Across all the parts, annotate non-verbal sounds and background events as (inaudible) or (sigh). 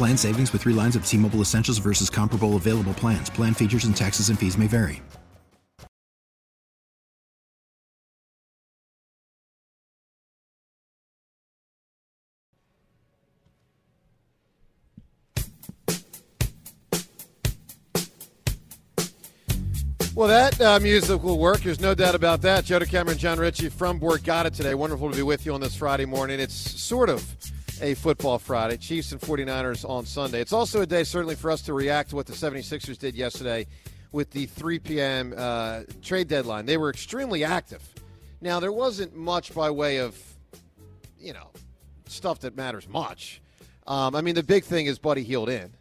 Plan savings with three lines of T Mobile Essentials versus comparable available plans. Plan features and taxes and fees may vary. Well, that uh, will work. There's no doubt about that. Joe Cameron, Jon Ritchie from Borgata today. Wonderful to be with you on this Friday morning. It's sort of a football Friday. Chiefs and 49ers on Sunday. It's also a day, certainly, for us to react to what the 76ers did yesterday with the 3 p.m. Uh, trade deadline. They were extremely active. Now, there wasn't much by way of, you know, stuff that matters much. Um, I mean, the big thing is Buddy Hield in.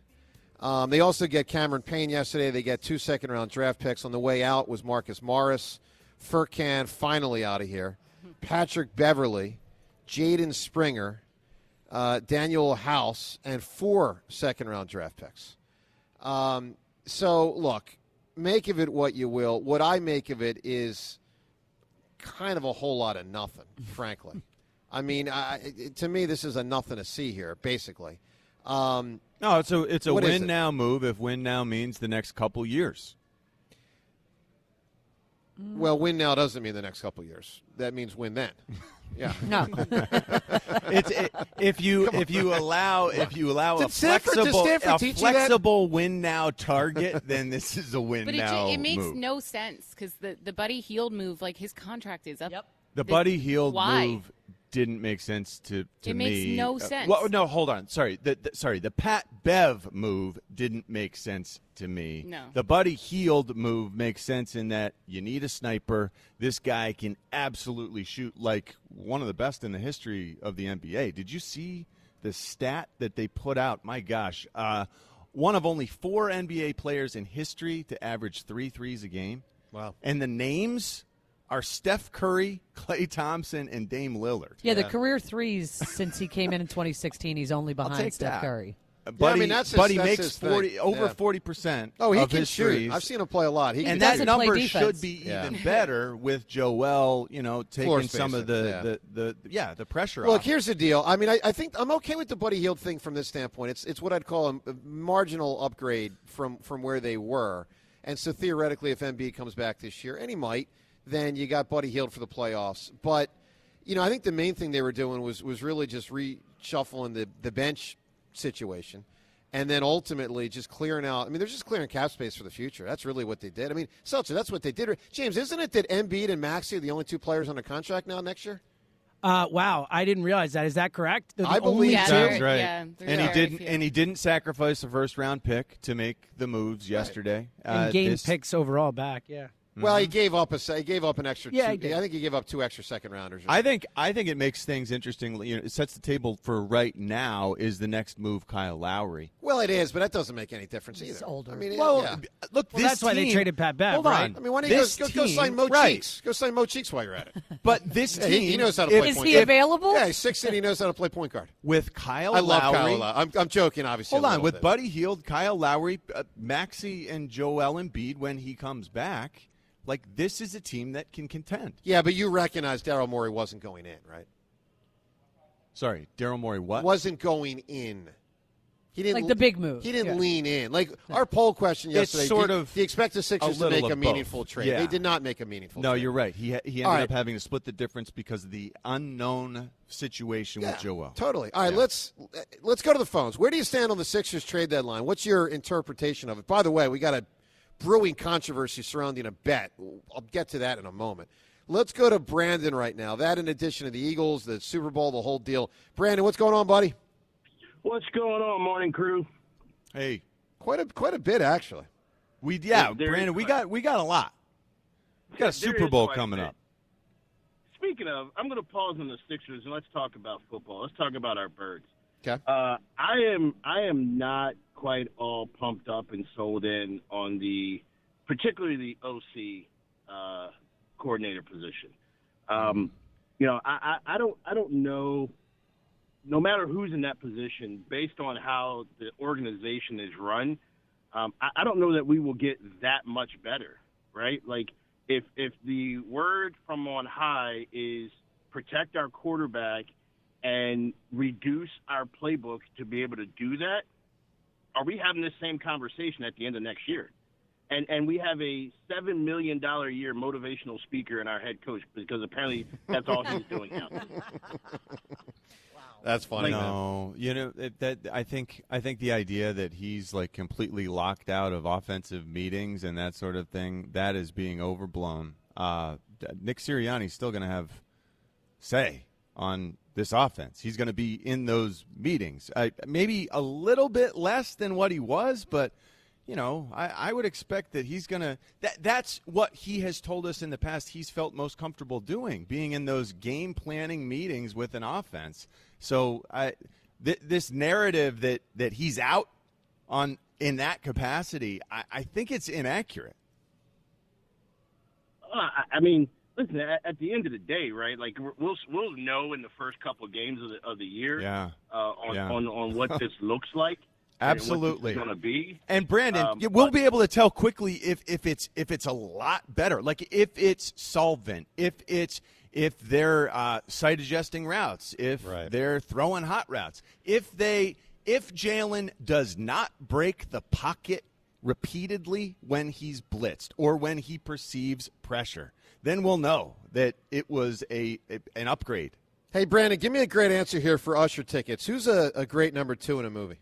Um, they also get Cameron Payne yesterday. They get two second round draft picks. On the way out was Marcus Morris. Furkan finally out of here. (laughs) Patrick Beverley, Jaden Springer, uh, Danuel House, and four second round draft picks. Um, so, look, make of it what you will. What I make of it is kind of a whole lot of nothing, (laughs) frankly. I mean, I, to me, this is a nothing to see here, basically. Um, no, it's a it's a win it? now move. If win now means the next couple years. well, win now doesn't mean the next couple years. That means win then. (laughs) Yeah. No. (laughs) It's it, if you if you allow if you allow a Stanford- did flexible Stanford a teach you that? flexible win now target, then this is a win But it, now ju- it makes move. no sense because the, the Buddy Hield move, like his contract is up. Yep. The This- Buddy Hield why? move didn't make sense to, to It me. makes no Uh, sense. well, no, hold on. Sorry. The, the- sorry. The Pat Bev move didn't make sense to me. No. The Buddy Hield move makes sense in that you need a sniper. This guy can absolutely shoot like one of the best in the history of the NBA. Did you see the stat that they put out? My gosh. Uh, one of only four NBA players in history to average three threes a game. Wow. And the names are Steph Curry, Klay Thompson, and Dame Lillard. Yeah, the career threes since he came in in 2016, he's only I'll behind take Steph that. Curry. Uh, Yeah, I Buddy, mean, that's his- Buddy that's makes his thing. forty over Yeah. forty percent. Oh, he of can shoot. threes. I've seen him play a lot. He and that play number defense. should be Yeah. even better with Joel. You know, taking some of spacing, the, yeah. the, the yeah the pressure Look, off. here's the deal. I mean, I, I think I'm okay with the Buddy Hield thing from this standpoint. It's it's what I'd call a, a marginal upgrade from from where they were. And so theoretically, if Embiid comes back this year, and he might, then you got Buddy Hield for the playoffs. But you know, I think the main thing they were doing was was really just reshuffling the the bench situation. And then ultimately just clearing out. I mean, they're just clearing cap space for the future. That's really what they did. I mean, Seltzer, that's what they did. James, isn't it that Embiid and Maxey are the only two players on a contract now next year? Uh, wow, I didn't realize that. Is that correct? The I believe only Yeah, so. they're- Sounds right. yeah, and he didn't few. and he didn't sacrifice a first round pick to make the moves yesterday. and Uh, gained this- picks overall back. Yeah. Well, he gave up a he gave up an extra. Yeah, two. I think he gave up two extra second rounders. I think I think it makes things interesting. You know, it sets the table for right now. Is the next move Kyle Lowry? Well, it is, but that doesn't make any difference either. He's older. I mean, Well, yeah. look, Well, this that's why they traded Pat Bev, Hold right? on. I mean, why don't you go, go, go sign Mo right. Cheeks? Go sign Mo Cheeks while you're at it. (laughs) But this Yeah, team, he, he knows how to if- play Is point he guard. available? Yeah, he's six and he knows how to play point guard. with Kyle I love Lowry. Kyle Lowry. I'm, I'm joking, obviously. Hold on, with bit. Buddy Hield, Kyle Lowry, uh, Maxey, and Joel Embiid when he comes back, like this is a team that can contend. Yeah, but you recognize Daryl Morey wasn't going in, right? Sorry, Daryl Morey. What? Wasn't going in. He didn't Like the big move. He didn't Yeah. lean in. Like our poll question It's yesterday. sort do, of do you expect the Sixers to make a of both. meaningful trade? Yeah. They did not make a meaningful. No, trade. you're right. He he ended All right. up having to split the difference because of the unknown situation with Joel. Totally. All right, Yeah. let's let's go to the phones. Where do you stand on the Sixers trade deadline? What's your interpretation of it? By the way, we got a brewing controversy surrounding a bet. I'll get to that in a moment. Let's go to Brandon right now. That, in addition to the Eagles, the Super Bowl, the whole deal. Brandon, what's going on, buddy? What's going on, morning crew? Hey, Quite a quite a bit, actually. we yeah, There- Brandon, we got we got a lot. We got a Super Bowl coming up. Speaking of, I'm going to pause on the Sixers and let's talk about football. Let's talk about our birds. Okay. Uh, I am I am not quite all pumped up and sold in on the, particularly the OC uh, coordinator position. Um, you know, I, I, I don't I don't know. No matter who's in that position, based on how the organization is run, um, I, I don't know that we will get that much better. Right? Like if if the word from on high is protect our quarterback and reduce our playbook to be able to do that, are we having the same conversation at the end of next year? And and we have a seven million dollar a year motivational speaker in our head coach because apparently that's all he's doing now. That's funny. man. No, you know it, that I think I think the idea that he's like completely locked out of offensive meetings and that sort of thing that is being overblown. Uh, Nick Sirianni's still going to have say on this offense. He's going to be in those meetings. Uh, maybe a little bit less than what he was, but you know, I, I would expect that he's going to. That, that's what he has told us in the past. He's felt most comfortable doing, being in those game planning meetings with an offense. So I, th- this narrative that that he's out on in that capacity, I, I think it's inaccurate. Uh, I- I mean, listen. At, at the end of the day, right? Like we're- we'll we'll know in the first couple of games of the, of the year Yeah. uh, on, Yeah. on on what this (laughs) looks like. Absolutely. going to be. And Brandon, Um, we'll but- be able to tell quickly if, if it's if it's a lot better. Like if it's solvent, if it's if they're uh, site adjusting routes, if Right. they're throwing hot routes, if they if Jalen does not break the pocket repeatedly when he's blitzed or when he perceives pressure, then we'll know that it was a, a an upgrade. Hey, Brandon, give me a great answer here for Usher tickets. Who's a, a great number two in a movie?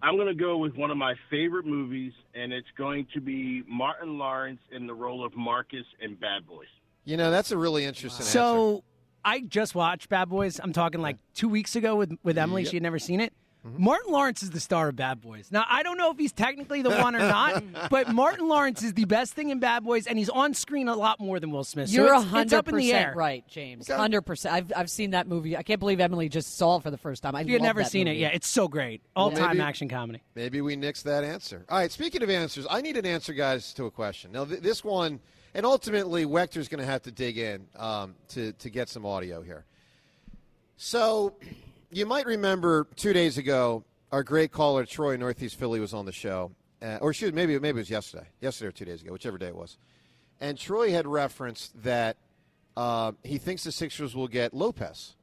I'm going to go with one of my favorite movies, and it's going to be Martin Lawrence in the role of Marcus in Bad Boys. You know, that's a really interesting answer. So I just watched Bad Boys. I'm talking like two weeks ago with with Emily. Yep. She had never seen it. Mm-hmm. Martin Lawrence is the star of Bad Boys. Now I don't know if he's technically the one or not, (laughs) but Martin Lawrence is the best thing in Bad Boys, and he's on screen a lot more than Will Smith. So You're it's- hundred it's up in the air. percent right, James. Hundred percent. I've I've seen that movie. I can't believe Emily just saw it for the first time. I You've never that seen movie. it, yeah, it's so great. All time maybe- action comedy. Maybe we nixed that answer. All right, speaking of answers, I need an answer, guys, to a question. Now, th- this one, and ultimately, Wechter's going to have to dig in um, to, to get some audio here. So, you might remember two days ago, our great caller, Troy, Northeast Philly, was on the show. Uh, or shoot, maybe, maybe it was yesterday. Yesterday or two days ago, whichever day it was. And Troy had referenced that uh, he thinks the Sixers will get Lopez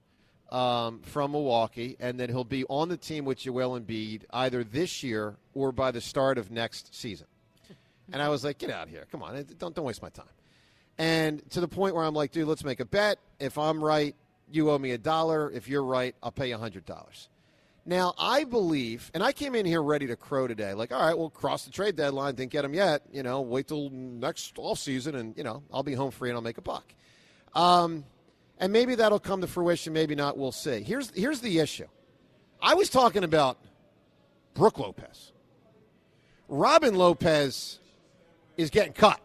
um, from Milwaukee, and then he'll be on the team with Joel Embiid either this year or by the start of next season. And I was like, get out of here. Come on. Don't, don't waste my time. And to the point where I'm like, dude, let's make a bet. If I'm right, you owe me a dollar. If you're right, I'll pay you a $100. Now, I believe, and I came in here ready to crow today, like, all right, we'll cross the trade deadline, didn't get him yet. You know, wait till next offseason, and, you know, I'll be home free and I'll make a buck. Um, and maybe that'll come to fruition, maybe not, we'll see. Here's, here's the issue I was talking about Brooke Lopez. Robin Lopez is getting cut.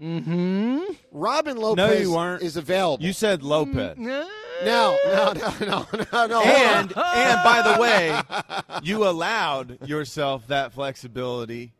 Mm-hmm. Robin Lopez no, you weren't. is available. You said Lopez. No, no, (laughs) no, no, no, no. and and by the way, you allowed yourself that flexibility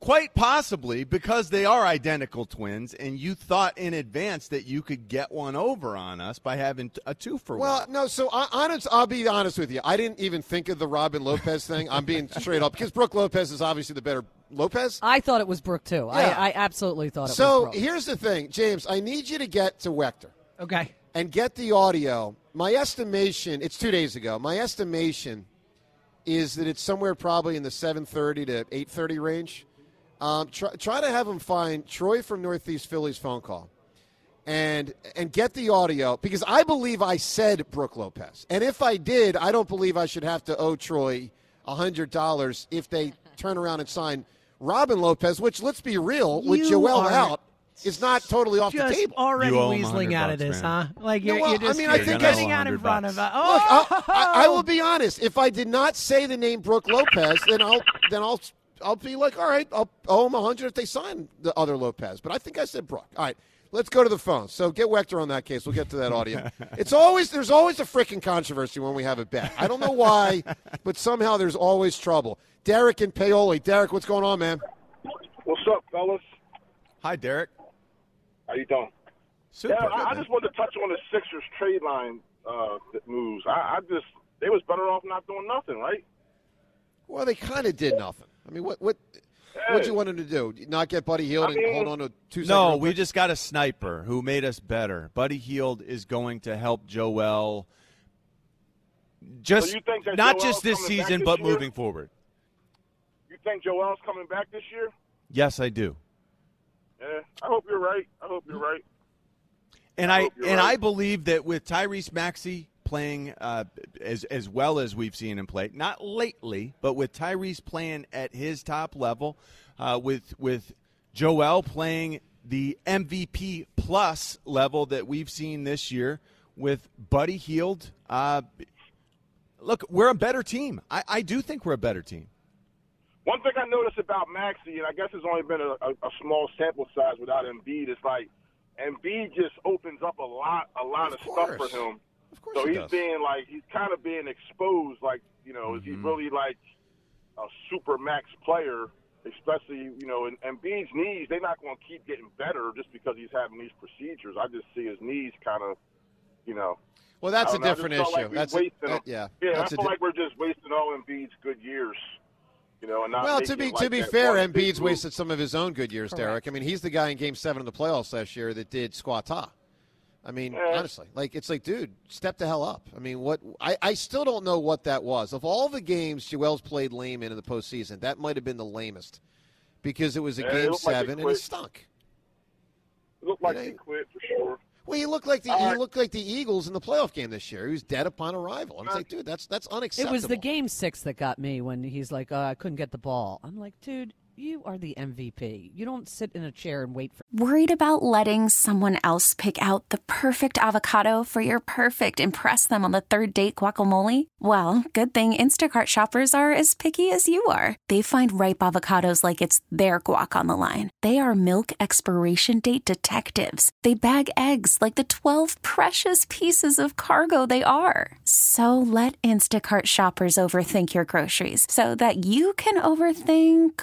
quite possibly because they are identical twins and you thought in advance that you could get one over on us by having a two for Well, one. Well, no. So I, honest, I'll be honest with you. I didn't even think of the Robin Lopez thing. I'm being (laughs) straight up because Brooke Lopez is obviously the better Lopez. I thought it was Brooke too. Yeah. I, I absolutely thought it So was So here's the thing, James. I need you to get to Wechter Okay. And get the audio. My estimation, it's two days ago. My estimation is that it's somewhere probably in the 7:30 to 8:30 range. Um, try, try to have him find Troy from Northeast Philly's phone call, and and get the audio because I believe I said Brooke Lopez, and if I did, I don't believe I should have to owe Troy hundred dollars if they turn around and sign Robin Lopez. Which let's be real, with You Joel are out, is not totally off the Just table. already You weaseling out of this, man. huh? Like you're, well, you're just I mean, I you're think getting out in 100 front of. bucks. Uh, Look, oh, I, I, I will be honest. If I did not say the name Brooke Lopez, then I'll then I'll I'll be like, all right, I'll owe him a hundred if they sign the other Lopez. But I think I said Brooke. All right, let's go to the phone. So get Wechter on that case. We'll get to that audio. (laughs) it's always there's always a freaking controversy when we have a bet. I don't know why, but somehow there's always trouble. Derek and Paoli. Derek, what's going on, man? What's up, fellas? Hi, Derek. How you doing? Super. yeah, good, I, I just wanted to touch on the Sixers trade line uh, moves. I, I just they was better off not doing nothing, right? Well, they kind of did nothing. I mean, what what what you want him to do? Not get Buddy Hield I and hold on to two No, we pick? just got a sniper who made us better. Buddy Hield is going to help Joel. Just you think that not Joel's just this season, this but year? moving forward. You think Joel's coming back this year? Yes, I do. Yeah, I hope you're right. I hope you're right. And I I and right. I believe that with Tyrese Maxey playing uh, as as well as we've seen him play, not lately, but with Tyrese playing at his top level, uh, with with Joel playing the MVP plus level that we've seen this year, with Buddy Hield. Uh, look, we're a better team. I, I do think we're a better team. One thing I noticed about Maxey, and I guess it's only been a, a, a small sample size without Embiid, is like Embiid just opens up a lot, a lot of, Of stuff for him. Of course So he he's does. being like he's kind of being exposed. Like you know, is he Mm-hmm. really like a super max player? Especially you know, and Embiid's knees they're not going to keep getting better just because he's having these procedures. I just see his knees kind of, you know. Well, that's a know, different issue. Like that's a, that- yeah. yeah. that's I feel di- like we're just wasting all Embiid's good years. You know, and not well, to be it to like be fair, Embiid's wasted some of his own good years, Derek. I mean, he's the guy in Game Seven of the playoffs last year that did squata. Ah. I mean, Yeah. honestly, like it's like, dude, step the hell up. I mean, what? I, I still don't know what that was. Of all the games Joel's played lame in in the postseason, that might have been the lamest because it was a Yeah, Game looked like Seven and he quit. stunk. It looked like You know, he quit for sure. Well, he looked like the All he looked like the Eagles in the playoff game this year. He was dead upon arrival. I'm like, dude, that's that's unacceptable. It was the game six that got me when he's like, uh, I couldn't get the ball. I'm like, dude, you are the MVP. You don't sit in a chair and wait for. Worried about letting someone else pick out the perfect avocado for your perfect impress them on the third date guacamole? Well, good thing Instacart shoppers are as picky as you are. They find ripe avocados like it's their guac on the line. They are milk expiration date detectives. They bag eggs like the 12 precious pieces of cargo they are. So let Instacart shoppers overthink your groceries so that you can overthink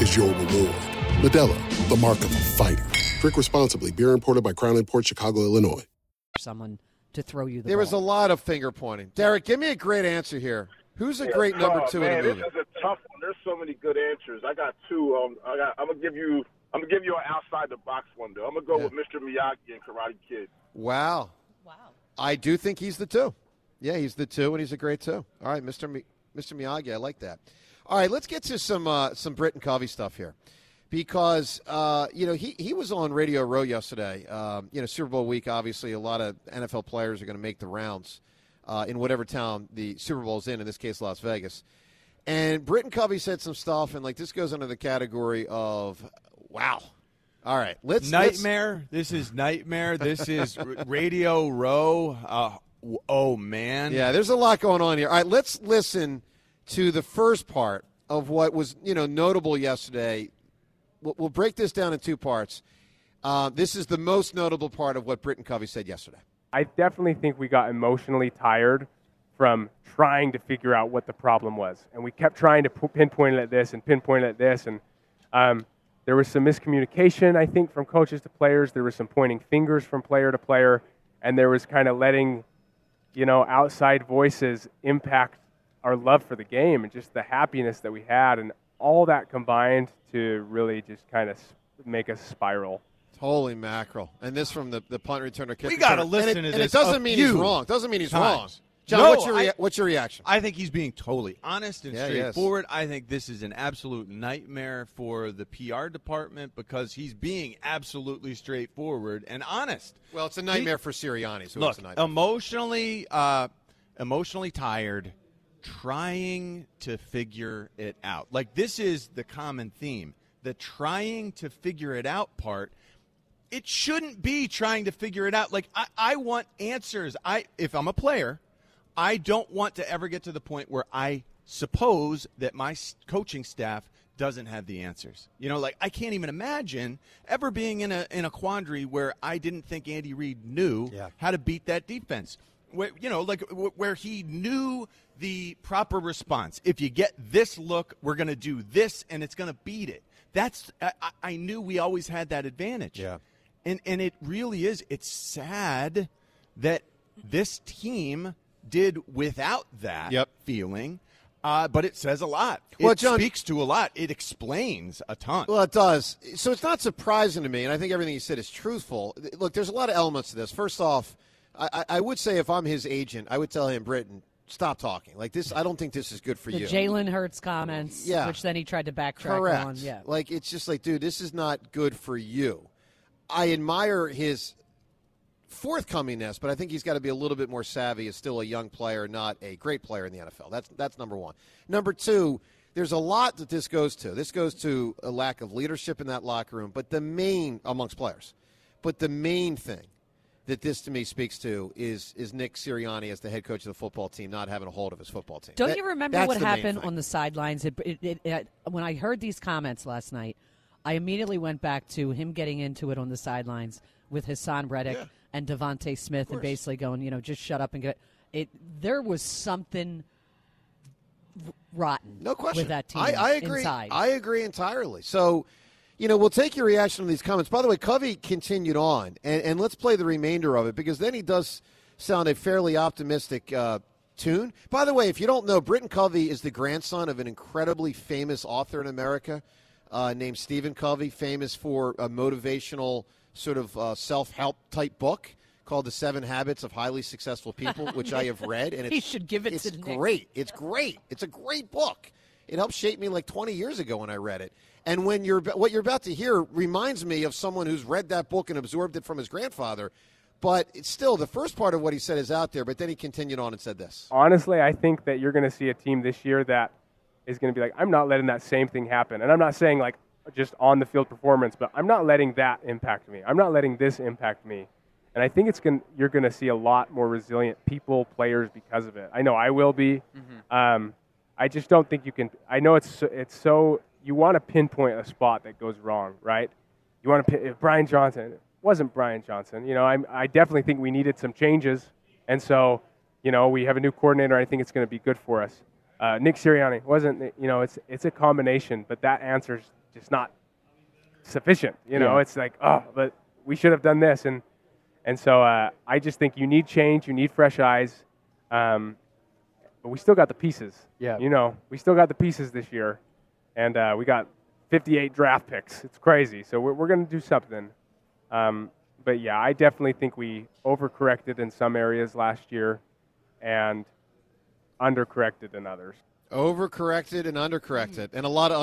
is your reward. Modelo, the mark of a fighter. Drink responsibly. Beer imported by Crown Port Chicago, Illinois. someone to throw you the There ball. was a lot of finger pointing. Derek, give me a great answer here. Who's a Yeah, great number two man, in the movie? This is a tough one. There's so many good answers. I got two. Um, I got. I'm gonna give you. I'm gonna give you an outside the box one though. I'm gonna go Yeah. with Mr. Miyagi and Karate Kid. Wow. Wow. I do think he's the two. Yeah, he's the two, and he's a great two. All right, Mr. Mi- Mr. Miyagi, I like that. All right, let's get to some uh, some Britton Covey stuff here, because uh, you know he he was on Radio Row yesterday. Um, you know, Super Bowl week. Obviously, a lot of NFL players are going to make the rounds uh, in whatever town the Super Bowl is in. In this case, Las Vegas. And Britton Covey said some stuff, and like this goes under the category of wow. All right, let's nightmare. Let's, this is nightmare. This is Radio Row. Uh, oh man. Yeah, there's a lot going on here. All right, let's listen to the first part of what was you know notable yesterday. We'll, we'll break this down in two parts. Uh, this is the most notable part of what Britton Covey said yesterday. I definitely think we got emotionally tired from trying to figure out what the problem was, and we kept trying to pinpoint it at this and pinpoint it at this, and um, there was some miscommunication, I think, from coaches to players. There was some pointing fingers from player to player, and there was kind of letting, you know, outside voices impact our love for the game and just the happiness that we had, and all that combined to really just kind of make us spiral. Holy mackerel! And this from the, the punt returner. We got to listen and it, to this. And it doesn't mean he's wrong. Doesn't mean he's times. wrong. John, no, what's, your rea- I, what's your reaction? I think he's being totally honest and yeah, straightforward. I think this is an absolute nightmare for the PR department because he's being absolutely straightforward and honest. Well, it's a nightmare he, for Sirianni. So look, it's emotionally, uh, emotionally tired, trying to figure it out. Like this is the common theme: the trying to figure it out part it shouldn't be trying to figure it out. Like I, I want answers. I if I'm a player, I don't want to ever get to the point where I suppose that my coaching staff doesn't have the answers. You know, like I can't even imagine ever being in a in a quandary where I didn't think Andy Reid knew yeah. how to beat that defense. Where, you know, like where he knew the proper response. If you get this look, we're going to do this, and it's going to beat it. That's I, I knew we always had that advantage. Yeah. And and it really is. It's sad that this team did without that yep. feeling. Uh, but it says a lot. Well, it John, speaks to a lot. It explains a ton. Well, it does. So it's not surprising to me, and I think everything you said is truthful. Look, there's a lot of elements to this. First off, I, I would say if I'm his agent, I would tell him, Britton, stop talking. Like this, I don't think this is good for the you. Jalen Hurts comments, yeah. which then he tried to backtrack Correct. on. Yeah, like it's just like, dude, this is not good for you. I admire his forthcomingness, but I think he's got to be a little bit more savvy. Is still a young player, not a great player in the NFL. That's that's number one. Number two, there's a lot that this goes to. This goes to a lack of leadership in that locker room, but the main amongst players. But the main thing that this to me speaks to is is Nick Sirianni as the head coach of the football team not having a hold of his football team. Don't that, you remember what happened on the sidelines? It, it, it, when I heard these comments last night, I immediately went back to him getting into it on the sidelines with Haason Reddick yeah. and DeVonta Smith, and basically going, you know, just shut up and get it. There was something rotten, no question, with that team. I, I agree. Inside. I agree entirely. So. You know, we'll take your reaction to these comments. By the way, Covey continued on, and, and let's play the remainder of it because then he does sound a fairly optimistic uh, tune. By the way, if you don't know, Britton Covey is the grandson of an incredibly famous author in America uh, named Stephen Covey, famous for a motivational sort of uh, self help type book called The Seven Habits of Highly Successful People, (laughs) which I have read. And it's, he should give it it's to Nick. great. It's great. It's a great book. It helped shape me like 20 years ago when I read it. And when you're what you're about to hear reminds me of someone who's read that book and absorbed it from his grandfather. But it's still the first part of what he said is out there. But then he continued on and said this. Honestly, I think that you're going to see a team this year that is going to be like, I'm not letting that same thing happen. And I'm not saying like just on the field performance, but I'm not letting that impact me. I'm not letting this impact me. And I think it's going you're going to see a lot more resilient people, players because of it. I know I will be. Mm-hmm. Um, I just don't think you can. I know it's it's so you want to pinpoint a spot that goes wrong, right? You want to if Brian Johnson it wasn't Brian Johnson. You know, I I definitely think we needed some changes, and so you know we have a new coordinator. I think it's going to be good for us. Uh, Nick Sirianni wasn't, you know, it's it's a combination, but that answer's just not sufficient. You know, Yeah. it's like, oh, but we should have done this, and and so uh, I just think you need change, you need fresh eyes, um, but we still got the pieces. Yeah. you know, we still got the pieces this year, and uh, we got 58 draft picks. It's crazy. So we're we're going to do something. Um, but yeah, I definitely think we overcorrected in some areas last year, and undercorrected in others. Overcorrected and undercorrected, and a lot of.